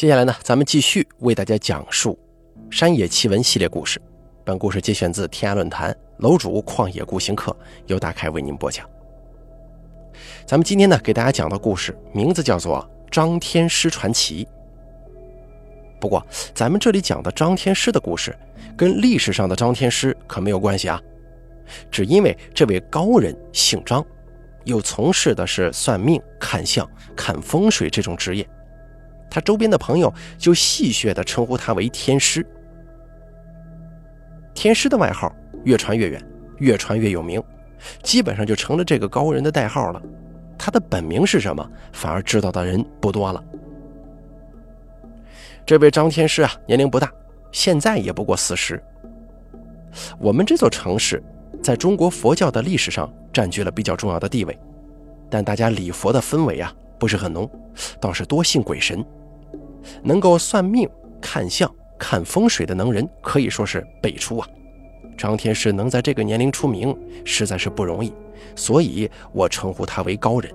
接下来呢，咱们继续为大家讲述山野奇闻系列故事。本故事节选自天涯论坛楼主旷野孤行客，由大开为您播讲。咱们今天呢，给大家讲的故事名字叫做《张天师传奇》。不过，咱们这里讲的张天师的故事，跟历史上的张天师可没有关系啊。只因为这位高人姓张，又从事的是算命、看相、看风水这种职业。他周边的朋友就戏谑地称呼他为天师。天师的外号越传越远，越传越有名，基本上就成了这个高人的代号了。他的本名是什么，反而知道的人不多了。这位张天师啊，年龄不大，现在也不过四十。我们这座城市在中国佛教的历史上占据了比较重要的地位，但大家礼佛的氛围啊不是很浓，倒是多信鬼神。能够算命、看相、看风水的能人可以说是辈出啊！张天师能在这个年龄出名，实在是不容易，所以我称呼他为高人。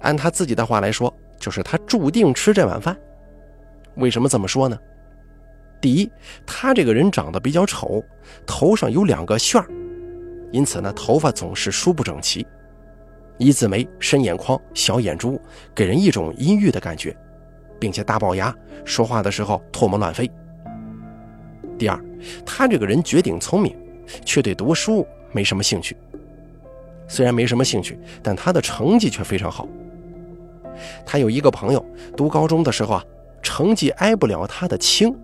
按他自己的话来说，就是他注定吃这碗饭。为什么这么说呢？第一，他这个人长得比较丑，头上有两个旋儿，因此呢，头发总是梳不整齐。一字眉、深眼眶、小眼珠，给人一种阴郁的感觉，并且大龅牙，说话的时候唾沫乱飞。第二，他这个人绝顶聪明，却对读书没什么兴趣。虽然没什么兴趣，但他的成绩却非常好。他有一个朋友，读高中的时候啊，成绩挨不了他的轻，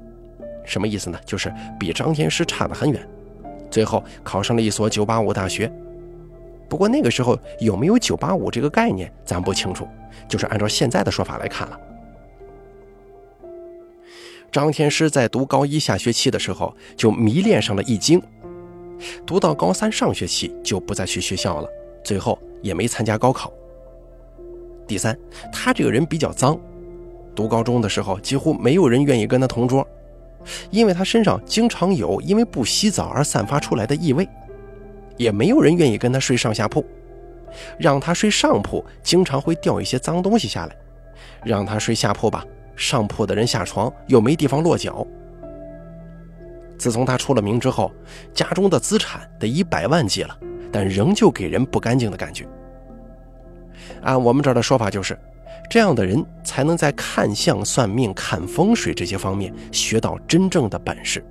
什么意思呢？就是比张天师差得很远，最后考上了一所985大学。不过那个时候有没有985这个概念，咱不清楚。就是按照现在的说法来看了，张天师在读高一下学期的时候就迷恋上了易经，读到高三上学期就不再去学校了，最后也没参加高考。第三，他这个人比较脏，读高中的时候几乎没有人愿意跟他同桌，因为他身上经常有因为不洗澡而散发出来的异味。也没有人愿意跟他睡上下铺，让他睡上铺，经常会掉一些脏东西下来；让他睡下铺吧，上铺的人下床又没地方落脚。自从他出了名之后，家中的资产得一百万计了，但仍旧给人不干净的感觉。按我们这儿的说法，就是这样的人才能在看相、算命、看风水这些方面学到真正的本事。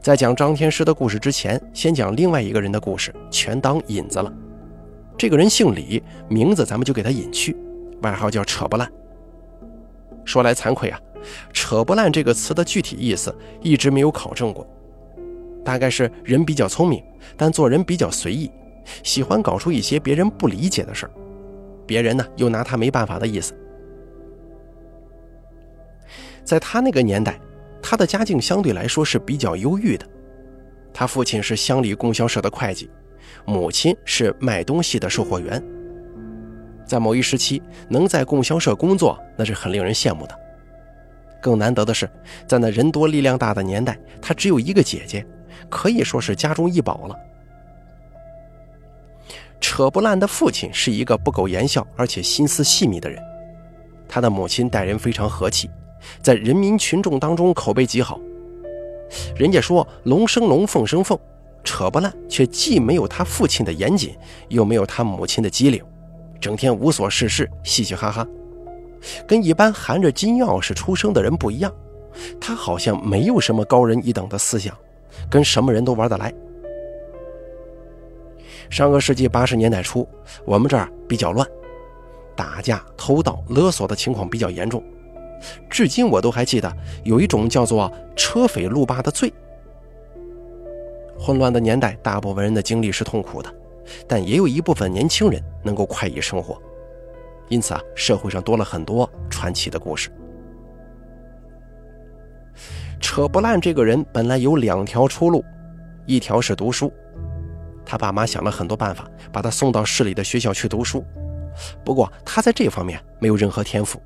在讲张天师的故事之前，先讲另外一个人的故事，全当引子了。这个人姓李，名字咱们就给他隐去，外号叫扯不烂。说来惭愧啊，扯不烂这个词的具体意思一直没有考证过，大概是人比较聪明，但做人比较随意，喜欢搞出一些别人不理解的事儿，别人呢又拿他没办法的意思。在他那个年代。他的家境相对来说是比较优裕的，他父亲是乡里供销社的会计，母亲是卖东西的售货员。在某一时期，能在供销社工作，那是很令人羡慕的。更难得的是，在那人多力量大的年代，他只有一个姐姐，可以说是家中一宝了。扯不烂的父亲是一个不苟言笑而且心思细密的人，他的母亲待人非常和气。在人民群众当中口碑极好，人家说龙生龙，凤生凤，扯不烂，却既没有他父亲的严谨，又没有他母亲的机灵，整天无所事事，嘻嘻哈哈，跟一般含着金钥匙出生的人不一样，他好像没有什么高人一等的思想，跟什么人都玩得来。上个世纪八十年代初，我们这儿比较乱，打架、偷盗、勒索的情况比较严重。至今我都还记得有一种叫做“车匪路霸”的罪。混乱的年代，大部分人的经历是痛苦的，但也有一部分年轻人能够快意生活。因此啊，社会上多了很多传奇的故事。扯不烂这个人本来有两条出路，一条是读书，他爸妈想了很多办法，把他送到市里的学校去读书。不过他在这方面没有任何天赋。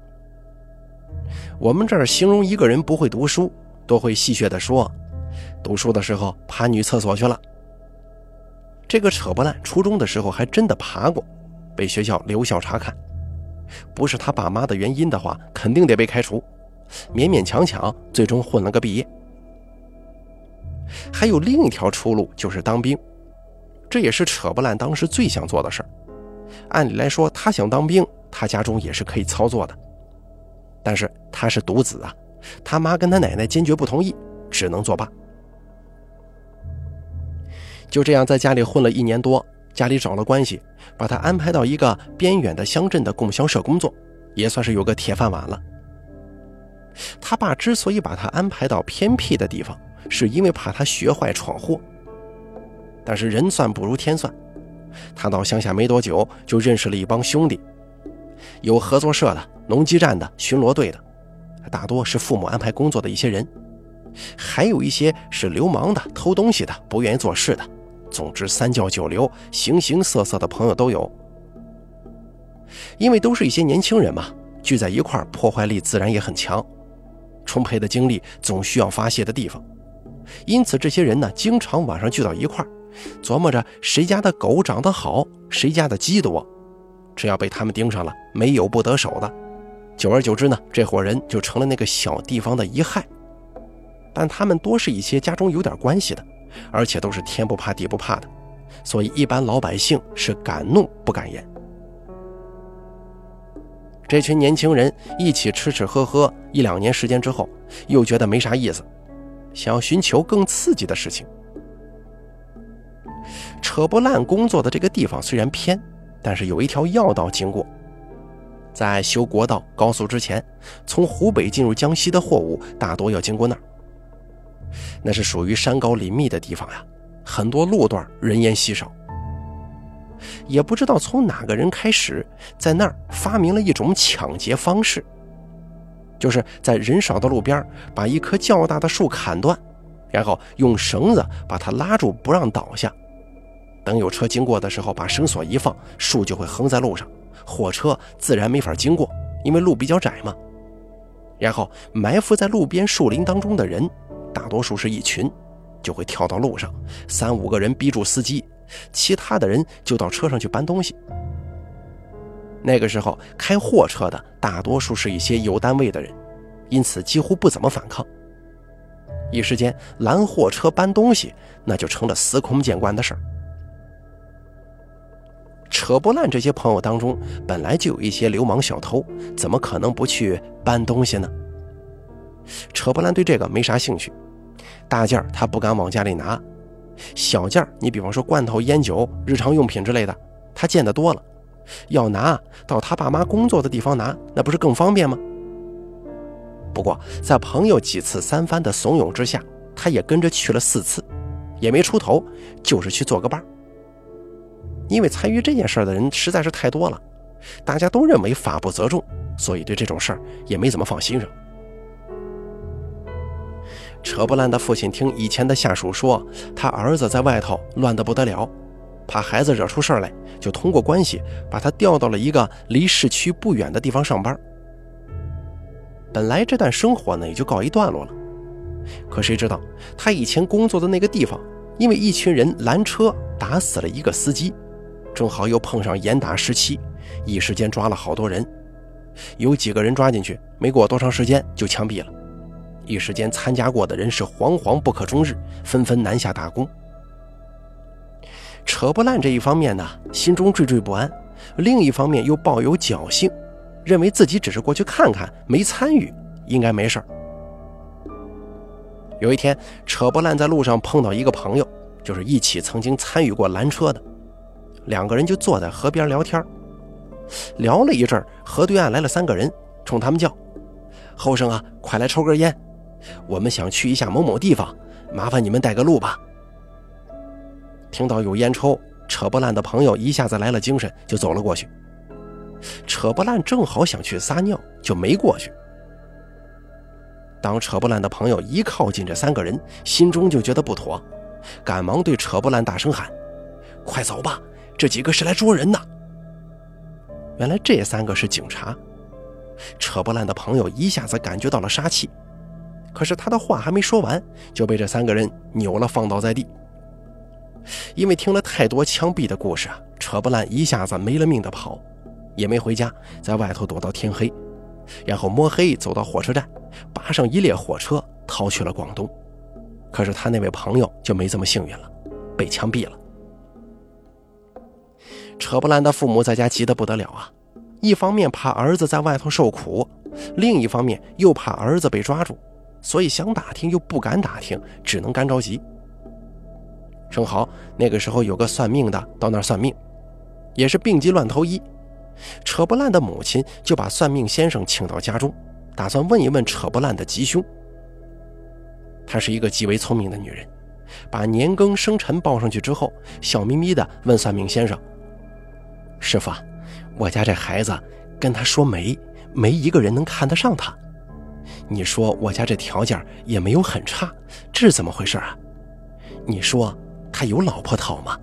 我们这儿形容一个人不会读书，都会戏谑地说：“读书的时候爬女厕所去了。”这个扯不烂，初中的时候还真的爬过，被学校留校察看。不是他爸妈的原因的话，肯定得被开除。勉勉强强，最终混了个毕业。还有另一条出路，就是当兵，这也是扯不烂当时最想做的事儿。按理来说，他想当兵，他家中也是可以操作的。但是他是独子啊，他妈跟他奶奶坚决不同意，只能作罢。就这样，在家里混了一年多，家里找了关系，把他安排到一个边远的乡镇的供销社工作，也算是有个铁饭碗了。他爸之所以把他安排到偏僻的地方，是因为怕他学坏闯祸。但是人算不如天算，他到乡下没多久，就认识了一帮兄弟，有合作社的、农机站的、巡逻队的，大多是父母安排工作的一些人，还有一些是流氓的、偷东西的、不愿意做事的。总之，三教九流、形形色色的朋友都有。因为都是一些年轻人嘛，聚在一块，破坏力自然也很强。充沛的精力总需要发泄的地方，因此这些人呢，经常晚上聚到一块，琢磨着谁家的狗长得好，谁家的鸡多。只要被他们盯上了，没有不得手的。久而久之呢，这伙人就成了那个小地方的遗害。但他们多是一些家中有点关系的。而且都是天不怕地不怕的，所以一般老百姓是敢怒不敢言。这群年轻人一起吃吃喝喝一两年时间之后，又觉得没啥意思，想要寻求更刺激的事情。扯不烂工作的这个地方虽然偏，但是有一条要道经过，在修国道、高速之前，从湖北进入江西的货物大多要经过那儿。那是属于山高林密的地方呀，很多路段人烟稀少。也不知道从哪个人开始，在那儿发明了一种抢劫方式，就是在人少的路边把一棵较大的树砍断，然后用绳子把它拉住，不让倒下。等有车经过的时候，把绳索一放，树就会横在路上，货车自然没法经过，因为路比较窄嘛。然后埋伏在路边树林当中的人。大多数是一群，就会跳到路上，三五个人逼住司机，其他的人就到车上去搬东西。那个时候开货车的大多数是一些有单位的人，因此几乎不怎么反抗。一时间拦货车搬东西，那就成了司空见惯的事儿。扯不烂这些朋友当中，本来就有一些流氓小偷，怎么可能不去搬东西呢？扯不烂对这个没啥兴趣，大件他不敢往家里拿，小件你比方说罐头、烟酒、日常用品之类的，他见得多了，要拿到他爸妈工作的地方拿，那不是更方便吗？不过在朋友几次三番的怂恿之下，他也跟着去了四次，也没出头，就是去做个伴。因为参与这件事的人实在是太多了，大家都认为法不责众，所以对这种事儿也没怎么放心上。扯不烂的父亲听以前的下属说，他儿子在外头乱得不得了，怕孩子惹出事来，就通过关系把他调到了一个离市区不远的地方上班。本来这段生活呢也就告一段落了，可谁知道他以前工作的那个地方，因为一群人拦车打死了一个司机，正好又碰上严打时期，一时间抓了好多人，有几个人抓进去，没过多长时间就枪毙了。一时间，参加过的人是惶惶不可终日，纷纷南下打工。扯不烂这一方面呢，心中惴惴不安；另一方面又抱有侥幸，认为自己只是过去看看，没参与，应该没事儿。有一天，扯不烂在路上碰到一个朋友，就是一起曾经参与过拦车的，两个人就坐在河边聊天。聊了一阵，河对岸来了三个人，冲他们叫：“后生啊，快来抽根烟！”我们想去一下某某地方，麻烦你们带个路吧。听到有烟抽，扯不烂的朋友一下子来了精神，就走了过去。扯不烂正好想去撒尿，就没过去。当扯不烂的朋友一靠近这三个人，心中就觉得不妥，赶忙对扯不烂大声喊：“快走吧，这几个是来捉人的。”原来这三个是警察。扯不烂的朋友一下子感觉到了杀气。可是他的话还没说完，就被这三个人扭了，放倒在地。因为听了太多枪毙的故事啊，扯不烂一下子没了命的跑，也没回家，在外头躲到天黑，然后摸黑走到火车站，扒上一列火车逃去了广东。可是他那位朋友就没这么幸运了，被枪毙了。扯不烂的父母在家急得不得了啊！一方面怕儿子在外头受苦，另一方面又怕儿子被抓住，所以想打听又不敢打听，只能干着急。正好那个时候有个算命的到那儿算命，也是病急乱投医，扯不烂的母亲就把算命先生请到家中，打算问一问扯不烂的吉凶。她是一个极为聪明的女人，把年庚生辰报上去之后，笑眯眯地问算命先生。师傅，我家这孩子跟他说没，没一个人能看得上他。你说我家这条件也没有很差，这是怎么回事啊？你说他有老婆讨吗？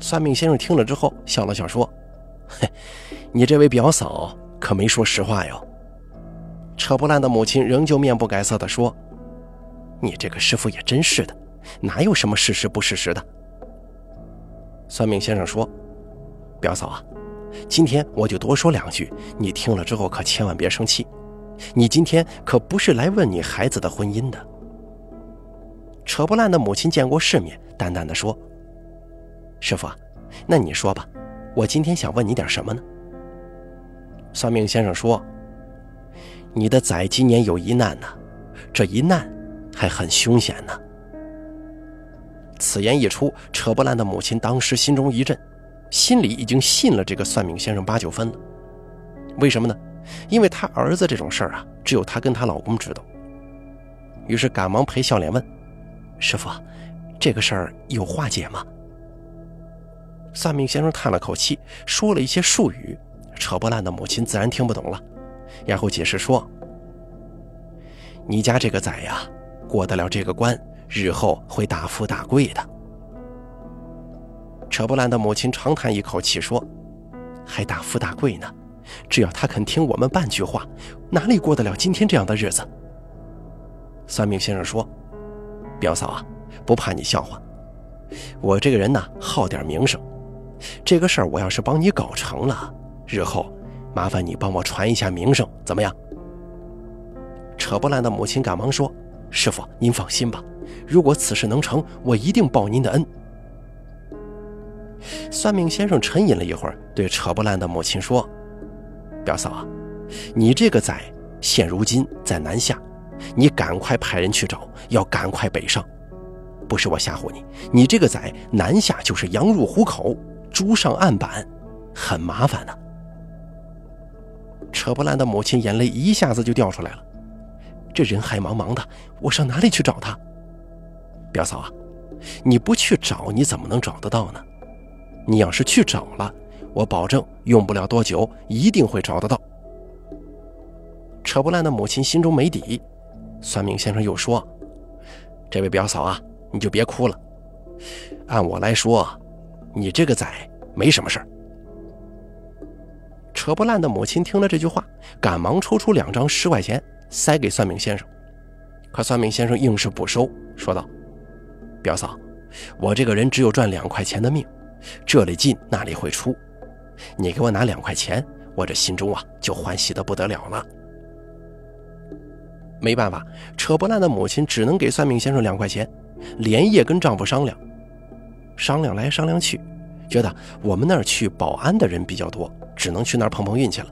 算命先生听了之后笑了笑说：“嘿，你这位表嫂可没说实话哟。”扯不烂的母亲仍旧面不改色地说：“你这个师傅也真是的，哪有什么事实不事实的？”算命先生说。表嫂啊，今天我就多说两句，你听了之后可千万别生气。你今天可不是来问你孩子的婚姻的。扯不烂的母亲见过世面，淡淡的说：“师傅，那你说吧，我今天想问你点什么呢？”算命先生说：“你的崽今年有一难呢，这一难还很凶险呢。”此言一出，扯不烂的母亲当时心中一震。心里已经信了这个算命先生八九分了，为什么呢？因为他儿子这种事儿啊，只有他跟他老公知道。于是赶忙陪笑脸问：“师傅，这个事儿有化解吗？”算命先生叹了口气，说了一些术语，扯不烂的母亲自然听不懂了，然后解释说：“你家这个崽呀，过得了这个关，日后会大富大贵的。”扯不烂的母亲长叹一口气说：“还大富大贵呢，只要他肯听我们半句话，哪里过得了今天这样的日子？”算命先生说：“表嫂啊，不怕你笑话，我这个人呢好点名声，这个事儿我要是帮你搞成了，日后麻烦你帮我传一下名声，怎么样？”扯不烂的母亲赶忙说：“师傅您放心吧，如果此事能成，我一定报您的恩。”算命先生沉吟了一会儿，对扯不烂的母亲说：“表嫂啊，你这个崽现如今在南下，你赶快派人去找，要赶快北上。不是我吓唬你，你这个崽南下就是羊入虎口，猪上案板，很麻烦的。”扯不烂的母亲眼泪一下子就掉出来了。这人海茫茫的，我上哪里去找他？表嫂啊，你不去找，你怎么能找得到呢？你要是去找了，我保证用不了多久，一定会找得到。扯不烂的母亲心中没底，算命先生又说：“这位表嫂啊，你就别哭了。按我来说，你这个崽没什么事儿。”扯不烂的母亲听了这句话，赶忙抽出两张十块钱塞给算命先生，可算命先生硬是不收，说道：“表嫂，我这个人只有赚两块钱的命。”这里进那里会出，你给我拿两块钱，我这心中啊就欢喜的不得了了。没办法，扯不烂的母亲只能给算命先生两块钱，连夜跟丈夫商量，商量来商量去，觉得我们那儿去保安的人比较多，只能去那儿碰碰运气了。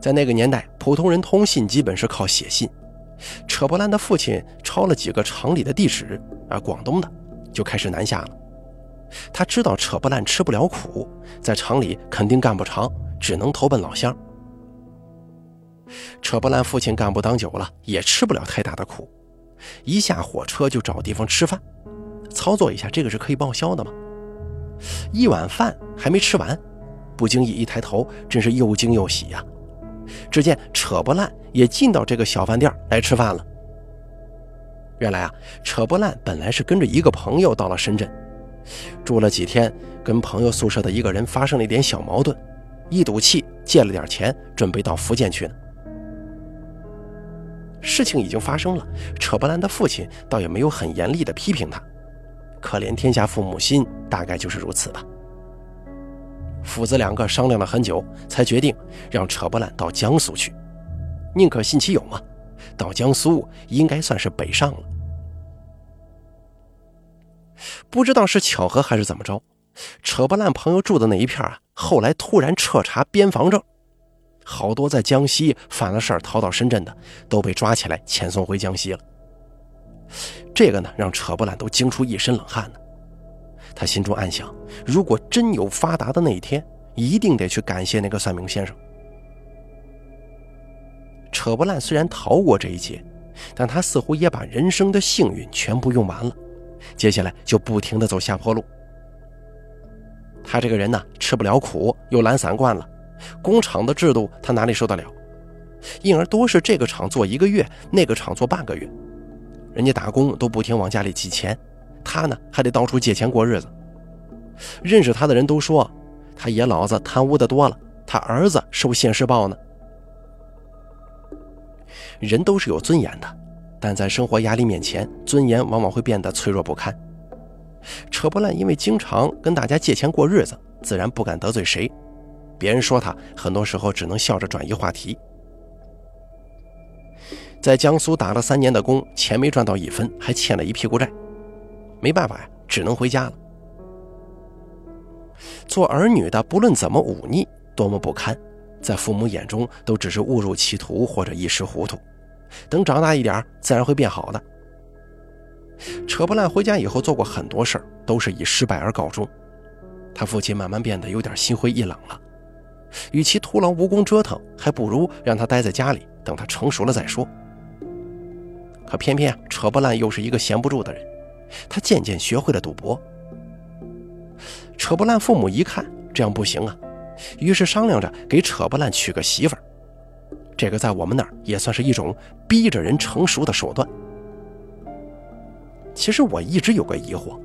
在那个年代，普通人通信基本是靠写信，扯不烂的父亲抄了几个厂里的地址啊，广东的。就开始南下了。他知道扯不烂吃不了苦，在厂里肯定干不长，只能投奔老乡。扯不烂父亲干部当久了，也吃不了太大的苦，一下火车就找地方吃饭，操作一下，这个是可以报销的吗？一碗饭还没吃完，不经意一抬头，真是又惊又喜呀！只见扯不烂也进到这个小饭店来吃饭了。原来啊，扯不烂本来是跟着一个朋友到了深圳，住了几天，跟朋友宿舍的一个人发生了一点小矛盾，一赌气借了点钱，准备到福建去呢。事情已经发生了，扯不烂的父亲倒也没有很严厉的批评他，可怜天下父母心，大概就是如此吧。父子两个商量了很久，才决定让扯不烂到江苏去。宁可信其有嘛，到江苏应该算是北上了。不知道是巧合还是怎么着，扯不烂朋友住的那一片啊，后来突然彻查边防证，好多在江西犯了事儿逃到深圳的都被抓起来遣送回江西了。这个呢，让扯不烂都惊出一身冷汗呢。他心中暗想：如果真有发达的那一天，一定得去感谢那个算命先生。扯不烂虽然逃过这一劫，但他似乎也把人生的幸运全部用完了，接下来就不停的走下坡路。他这个人呢，吃不了苦，又懒散惯了，工厂的制度他哪里受得了？因而多是这个厂做一个月，那个厂做半个月，人家打工都不停往家里寄钱。他呢还得到处借钱过日子。认识他的人都说，他爷老子贪污的多了，他儿子受现世报呢。人都是有尊严的，但在生活压力面前，尊严往往会变得脆弱不堪。扯不烂因为经常跟大家借钱过日子，自然不敢得罪谁。别人说他，很多时候只能笑着转移话题。在江苏打了三年的工，钱没赚到一分，还欠了一屁股债。没办法呀，只能回家了。做儿女的，不论怎么忤逆，多么不堪，在父母眼中都只是误入歧途或者一时糊涂。等长大一点，自然会变好的。扯不烂回家以后做过很多事儿，都是以失败而告终。他父亲慢慢变得有点心灰意冷了。与其徒劳无功折腾，还不如让他待在家里，等他成熟了再说。可偏偏扯不烂又是一个闲不住的人。他渐渐学会了赌博。扯不烂父母一看这样不行啊，于是商量着给扯不烂娶个媳妇儿。这个在我们那儿也算是一种逼着人成熟的手段。其实我一直有个疑惑：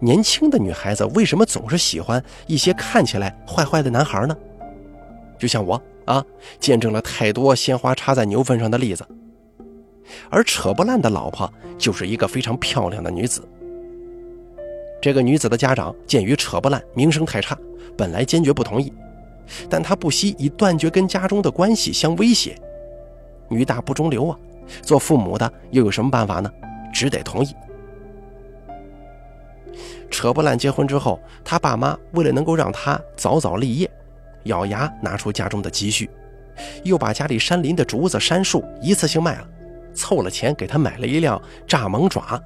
年轻的女孩子为什么总是喜欢一些看起来坏坏的男孩呢？就像我啊，见证了太多鲜花插在牛粪上的例子。而扯不烂的老婆就是一个非常漂亮的女子。这个女子的家长鉴于扯不烂名声太差，本来坚决不同意，但她不惜以断绝跟家中的关系相威胁。女大不中留啊，做父母的又有什么办法呢？只得同意。扯不烂结婚之后，他爸妈为了能够让他早早立业，咬牙拿出家中的积蓄，又把家里山林的竹子、杉树一次性卖了。凑了钱给他买了一辆蚱蜢爪，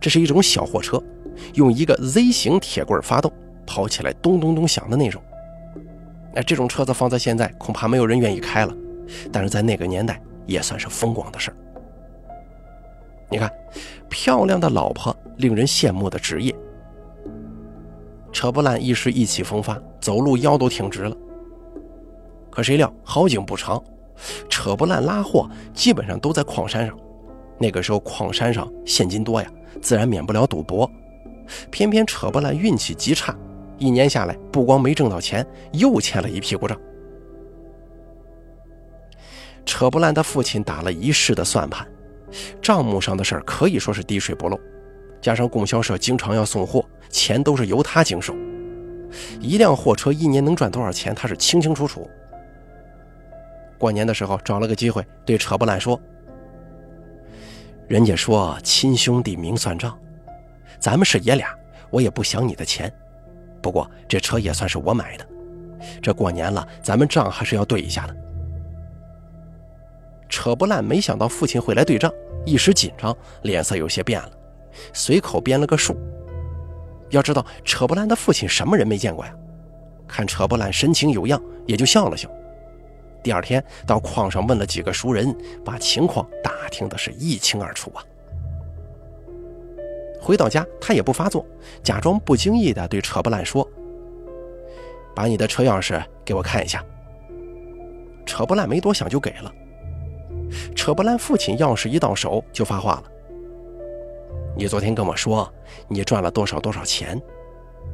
这是一种小货车，用一个 Z 型铁棍发动，跑起来咚咚咚响的那种。哎，这种车子放在现在恐怕没有人愿意开了，但是在那个年代也算是风光的事儿。你看，漂亮的老婆，令人羡慕的职业。扯不烂一时意气风发，走路腰都挺直了。可谁料好景不长。扯不烂拉货，基本上都在矿山上。那个时候矿山上现金多呀，自然免不了赌博。偏偏扯不烂运气极差，一年下来不光没挣到钱，又欠了一屁股账。扯不烂的父亲打了一世的算盘，账目上的事儿可以说是滴水不漏。加上供销社经常要送货，钱都是由他经手。一辆货车一年能赚多少钱，他是清清楚楚。过年的时候找了个机会对扯不烂说：“人家说亲兄弟明算账，咱们是爷俩，我也不想你的钱。不过这车也算是我买的，这过年了，咱们账还是要对一下的。”扯不烂没想到父亲会来对账，一时紧张，脸色有些变了，随口编了个数。要知道扯不烂的父亲什么人没见过呀？看扯不烂神情有恙，也就笑了笑。第二天到矿上问了几个熟人，把情况打听的是一清二楚啊。回到家，他也不发作，假装不经意的对扯不烂说：“把你的车钥匙给我看一下。”扯不烂没多想就给了。扯不烂父亲钥匙一到手就发话了：“你昨天跟我说你赚了多少多少钱，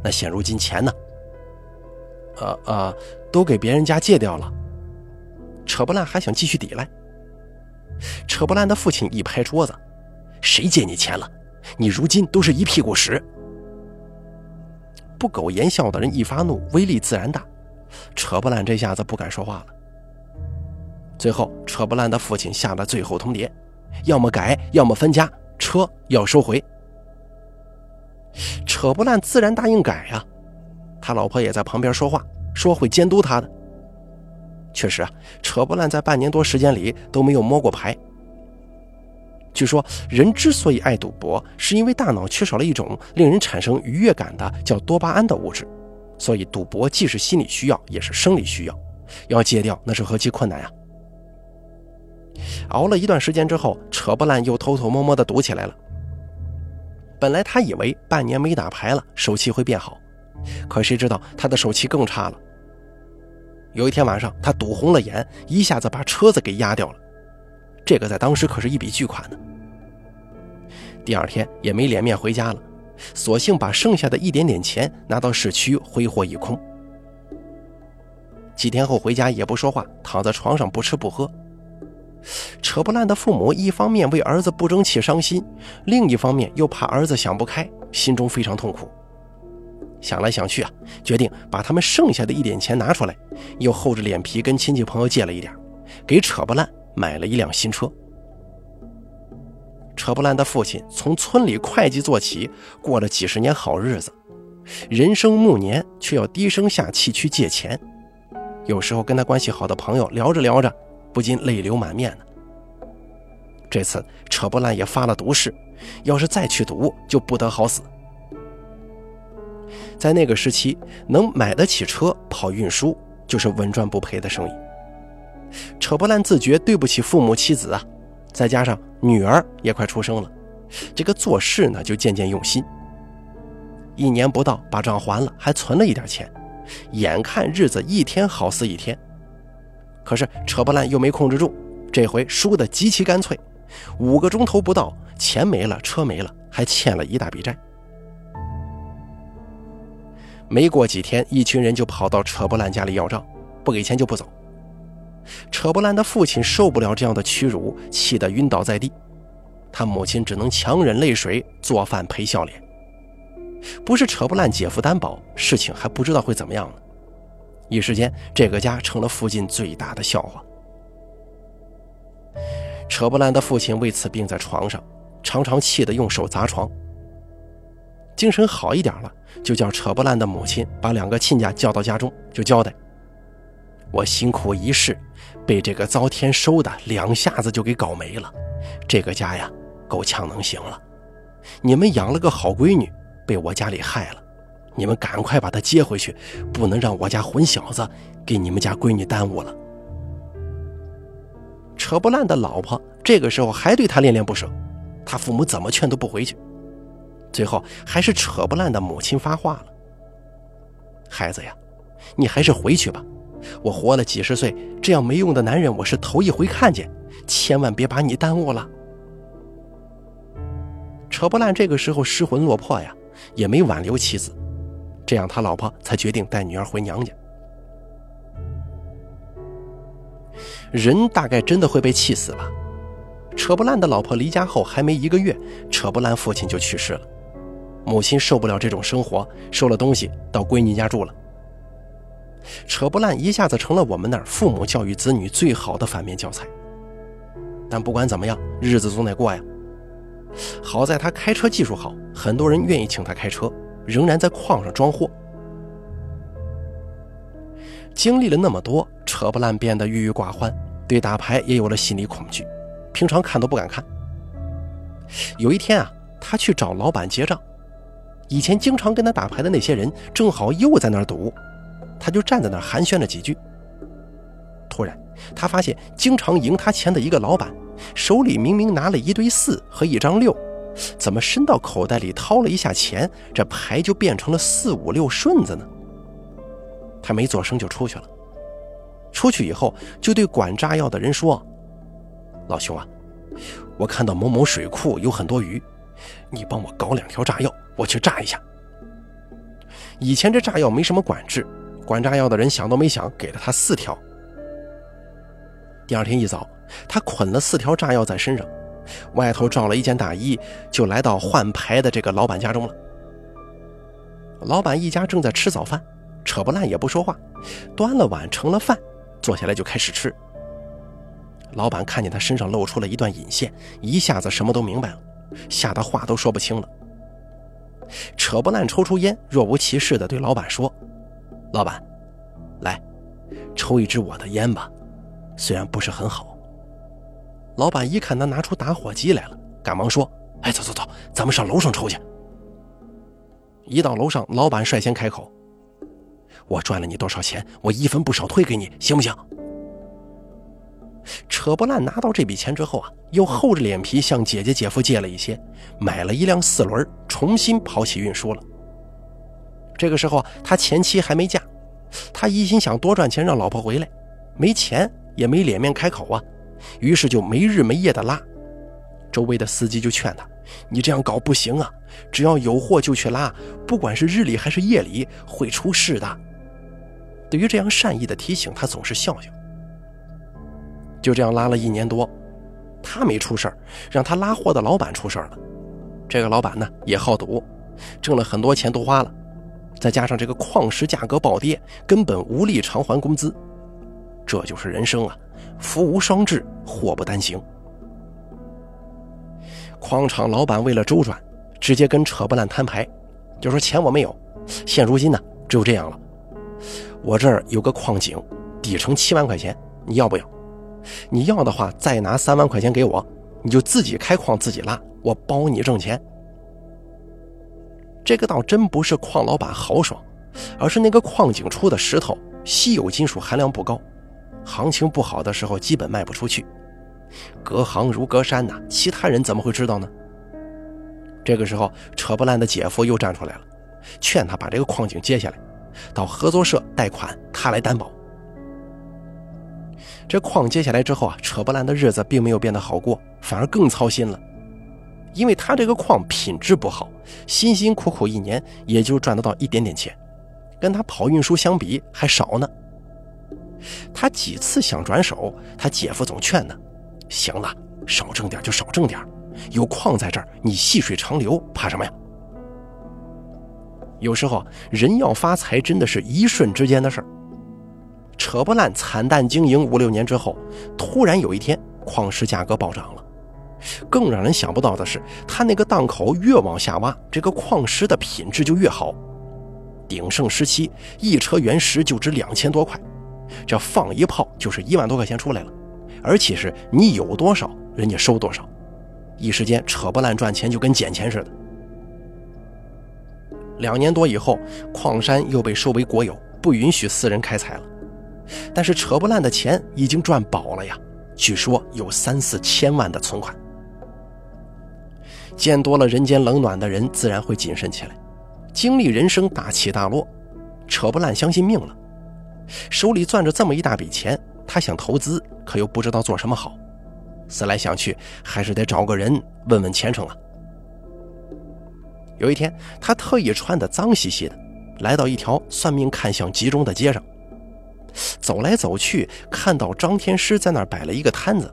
那现如今钱呢？”“呃呃，都给别人家借掉了。”扯不烂还想继续抵赖，扯不烂的父亲一拍桌子：“谁借你钱了？你如今都是一屁股屎！”不苟言笑的人一发怒，威力自然大。扯不烂这下子不敢说话了。最后，扯不烂的父亲下了最后通牒：要么改，要么分家，车要收回。扯不烂自然答应改呀，他老婆也在旁边说话，说会监督他的。确实啊，扯不烂在半年多时间里都没有摸过牌。据说，人之所以爱赌博，是因为大脑缺少了一种令人产生愉悦感的叫多巴胺的物质，所以赌博既是心理需要，也是生理需要，要戒掉那是何其困难啊！熬了一段时间之后，扯不烂又偷偷摸摸的赌起来了。本来他以为半年没打牌了，手气会变好，可谁知道他的手气更差了。有一天晚上，他赌红了眼，一下子把车子给压掉了。这个在当时可是一笔巨款呢。第二天也没脸面回家了，索性把剩下的一点点钱拿到市区挥霍一空。几天后回家也不说话，躺在床上不吃不喝。扯不烂的父母一方面为儿子不争气伤心，另一方面又怕儿子想不开，心中非常痛苦。想来想去啊，决定把他们剩下的一点钱拿出来，又厚着脸皮跟亲戚朋友借了一点，给扯不烂买了一辆新车。扯不烂的父亲从村里会计做起，过了几十年好日子，人生暮年却要低声下气去借钱，有时候跟他关系好的朋友聊着聊着，不禁泪流满面呢。这次扯不烂也发了毒誓，要是再去赌，就不得好死。在那个时期，能买得起车跑运输就是稳赚不赔的生意。扯不烂自觉对不起父母妻子啊，再加上女儿也快出生了，这个做事呢就渐渐用心。一年不到把账还了，还存了一点钱，眼看日子一天好似一天。可是扯不烂又没控制住，这回输得极其干脆，五个钟头不到，钱没了，车没了，还欠了一大笔债。没过几天，一群人就跑到扯不烂家里要账，不给钱就不走。扯不烂的父亲受不了这样的屈辱，气得晕倒在地。他母亲只能强忍泪水做饭陪笑脸。不是扯不烂姐夫担保，事情还不知道会怎么样呢。一时间，这个家成了附近最大的笑话。扯不烂的父亲为此病在床上，常常气得用手砸床。精神好一点了，就叫扯不烂的母亲把两个亲家叫到家中，就交代：“我辛苦一世，被这个遭天收的两下子就给搞没了。这个家呀，够呛能行了。你们养了个好闺女，被我家里害了，你们赶快把她接回去，不能让我家混小子给你们家闺女耽误了。”扯不烂的老婆这个时候还对他恋恋不舍，他父母怎么劝都不回去。最后还是扯不烂的母亲发话了：“孩子呀，你还是回去吧。我活了几十岁，这样没用的男人我是头一回看见，千万别把你耽误了。”扯不烂这个时候失魂落魄呀，也没挽留妻子，这样他老婆才决定带女儿回娘家。人大概真的会被气死吧？扯不烂的老婆离家后还没一个月，扯不烂父亲就去世了。母亲受不了这种生活，收了东西到闺女家住了。扯不烂一下子成了我们那儿父母教育子女最好的反面教材。但不管怎么样，日子总得过呀。好在他开车技术好，很多人愿意请他开车，仍然在矿上装货。经历了那么多，扯不烂变得郁郁寡欢，对打牌也有了心理恐惧，平常看都不敢看。有一天啊，他去找老板结账。以前经常跟他打牌的那些人，正好又在那儿赌，他就站在那儿寒暄了几句。突然，他发现经常赢他钱的一个老板，手里明明拿了一堆四和一张六，怎么伸到口袋里掏了一下钱，这牌就变成了四五六顺子呢？他没做声就出去了。出去以后，就对管炸药的人说：“老兄啊，我看到某某水库有很多鱼。”你帮我搞两条炸药，我去炸一下。以前这炸药没什么管制，管炸药的人想都没想，给了他四条。第二天一早，他捆了四条炸药在身上，外头罩了一件大衣，就来到换牌的这个老板家中了。老板一家正在吃早饭，扯不烂也不说话，端了碗盛了饭，坐下来就开始吃。老板看见他身上露出了一段引线，一下子什么都明白了，吓得话都说不清了。扯不烂抽出烟，若无其事地对老板说：“老板，来，抽一支我的烟吧，虽然不是很好。”老板一看他拿出打火机来了，赶忙说：“哎，走走走，咱们上楼上抽去。”一到楼上，老板率先开口：“我赚了你多少钱，我一分不少退给你，行不行？”扯不烂拿到这笔钱之后啊，又厚着脸皮向姐姐姐夫借了一些，买了一辆四轮，重新跑起运输了。这个时候他前妻还没嫁，他一心想多赚钱让老婆回来，没钱也没脸面开口啊，于是就没日没夜的拉。周围的司机就劝他：“你这样搞不行啊，只要有货就去拉，不管是日里还是夜里，会出事的。”对于这样善意的提醒，他总是笑笑。就这样拉了一年多，他没出事让他拉货的老板出事了。这个老板呢也好赌，挣了很多钱都花了，再加上这个矿石价格暴跌，根本无力偿还工资。这就是人生啊，福无双至，祸不单行。矿场老板为了周转，直接跟扯不烂摊牌，就说钱我没有，现如今呢只有这样了。我这儿有个矿井，底成七万块钱，你要不要？你要的话，再拿三万块钱给我，你就自己开矿自己拉，我包你挣钱。这个倒真不是矿老板豪爽，而是那个矿井出的石头稀有金属含量不高，行情不好的时候基本卖不出去，隔行如隔山呐，其他人怎么会知道呢？这个时候，扯不烂的姐夫又站出来了，劝他把这个矿井接下来，到合作社贷款，他来担保。这矿接下来之后啊，扯不烂的日子并没有变得好过，反而更操心了。因为他这个矿品质不好，辛辛苦苦一年也就赚得到一点点钱，跟他跑运输相比还少呢。他几次想转手，他姐夫总劝他：“行了，少挣点就少挣点，有矿在这儿，你细水长流，怕什么呀？”有时候人要发财，真的是一瞬之间的事儿。扯不烂，惨淡经营五六年之后，突然有一天，矿石价格暴涨了。更让人想不到的是，他那个档口越往下挖，这个矿石的品质就越好。鼎盛时期，一车原石就值两千多块，这放一炮就是一万多块钱出来了，而且是你有多少，人家收多少。一时间，扯不烂赚钱就跟捡钱似的。两年多以后，矿山又被收为国有，不允许私人开采了。但是扯不烂的钱已经赚饱了呀，据说有三四千万的存款。见多了人间冷暖的人，自然会谨慎起来。经历人生大起大落，扯不烂相信命了。手里攥着这么一大笔钱，他想投资，可又不知道做什么好。思来想去，还是得找个人问问前程啊。有一天，他特意穿得脏兮兮的，来到一条算命看相集中的街上。走来走去，看到张天师在那儿摆了一个摊子，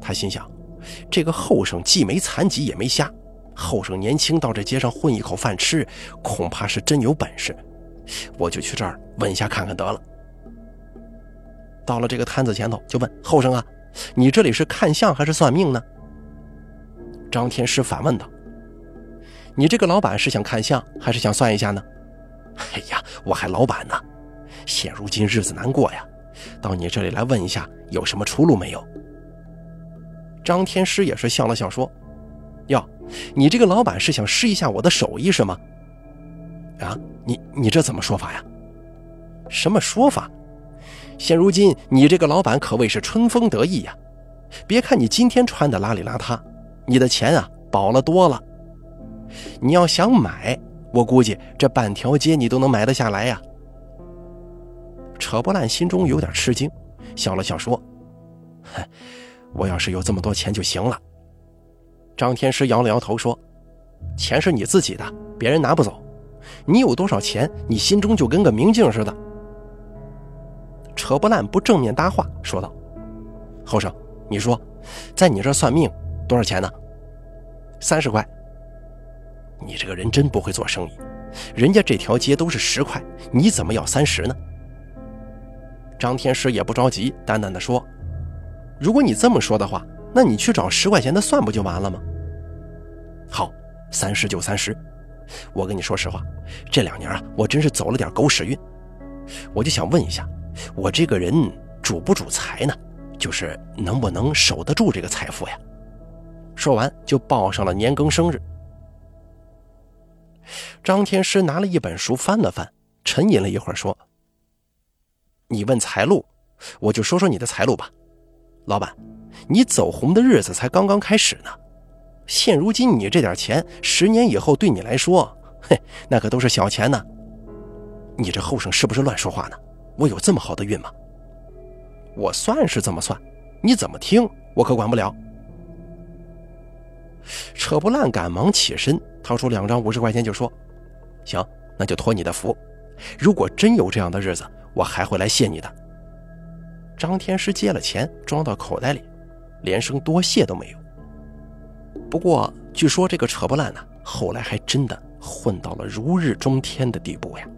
他心想：这个后生既没残疾也没瞎，后生年轻到这街上混一口饭吃，恐怕是真有本事。我就去这儿问一下看看得了。到了这个摊子前头，就问后生啊：“你这里是看相还是算命呢？”张天师反问道：“你这个老板是想看相还是想算一下呢？”“哎呀，我还老板呢。”现如今日子难过呀，到你这里来问一下，有什么出路没有？张天师也是笑了笑说：“哟，你这个老板是想试一下我的手艺是吗？”啊，你你这怎么说法呀？什么说法？现如今你这个老板可谓是春风得意呀！别看你今天穿的邋里邋遢，你的钱啊饱了多了。你要想买，我估计这半条街你都能买得下来呀。扯不烂心中有点吃惊，笑了笑说：“我要是有这么多钱就行了。”张天师摇了摇头说：“钱是你自己的，别人拿不走。你有多少钱，你心中就跟个明镜似的。”扯不烂不正面搭话，说道：“后生，你说，在你这算命多少钱呢？”三十块。你这个人真不会做生意，人家这条街都是十块，你怎么要三十呢？张天师也不着急，淡淡的说：“如果你这么说的话，那你去找十块钱的算不就完了吗？”好，三十就三十。我跟你说实话，这两年啊，我真是走了点狗屎运。我就想问一下，我这个人主不主财呢？就是能不能守得住这个财富呀？说完就报上了年庚生日。张天师拿了一本书翻了翻，沉吟了一会儿，说：“你问财路，我就说说你的财路吧。老板，你走红的日子才刚刚开始呢。现如今你这点钱，十年以后对你来说，嘿，那可都是小钱呢。你这后生是不是乱说话呢？我有这么好的运吗？我算是这么算，你怎么听，我可管不了。”扯不烂赶忙起身，掏出两张五十块钱就说：“行，那就托你的福。如果真有这样的日子，我还会来谢你的。”张天师接了钱，装到口袋里，连声多谢都没有。不过据说这个扯不烂呢，后来还真的混到了如日中天的地步呀。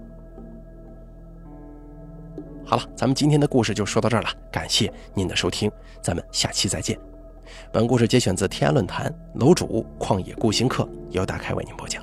好了，咱们今天的故事就说到这儿了，感谢您的收听，咱们下期再见。本故事节选自天涯论坛楼主旷野孤行客，由大开为您播讲。